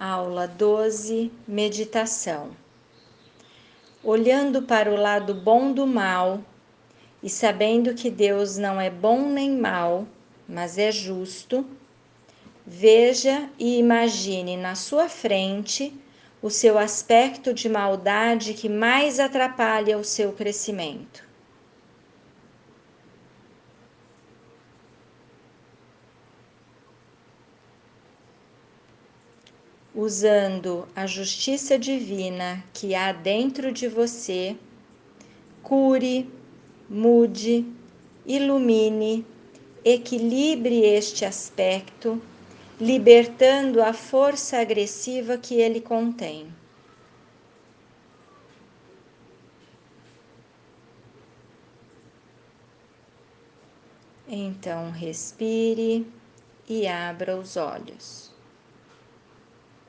Aula 12 Meditação Olhando para o lado bom do mal e sabendo que Deus não é bom nem mal, mas é justo, veja e imagine na sua frente o seu aspecto de maldade que mais atrapalha o seu crescimento. Usando a justiça divina que há dentro de você, cure, mude, ilumine, equilibre este aspecto, libertando a força agressiva que ele contém. Então, respire e abra os olhos.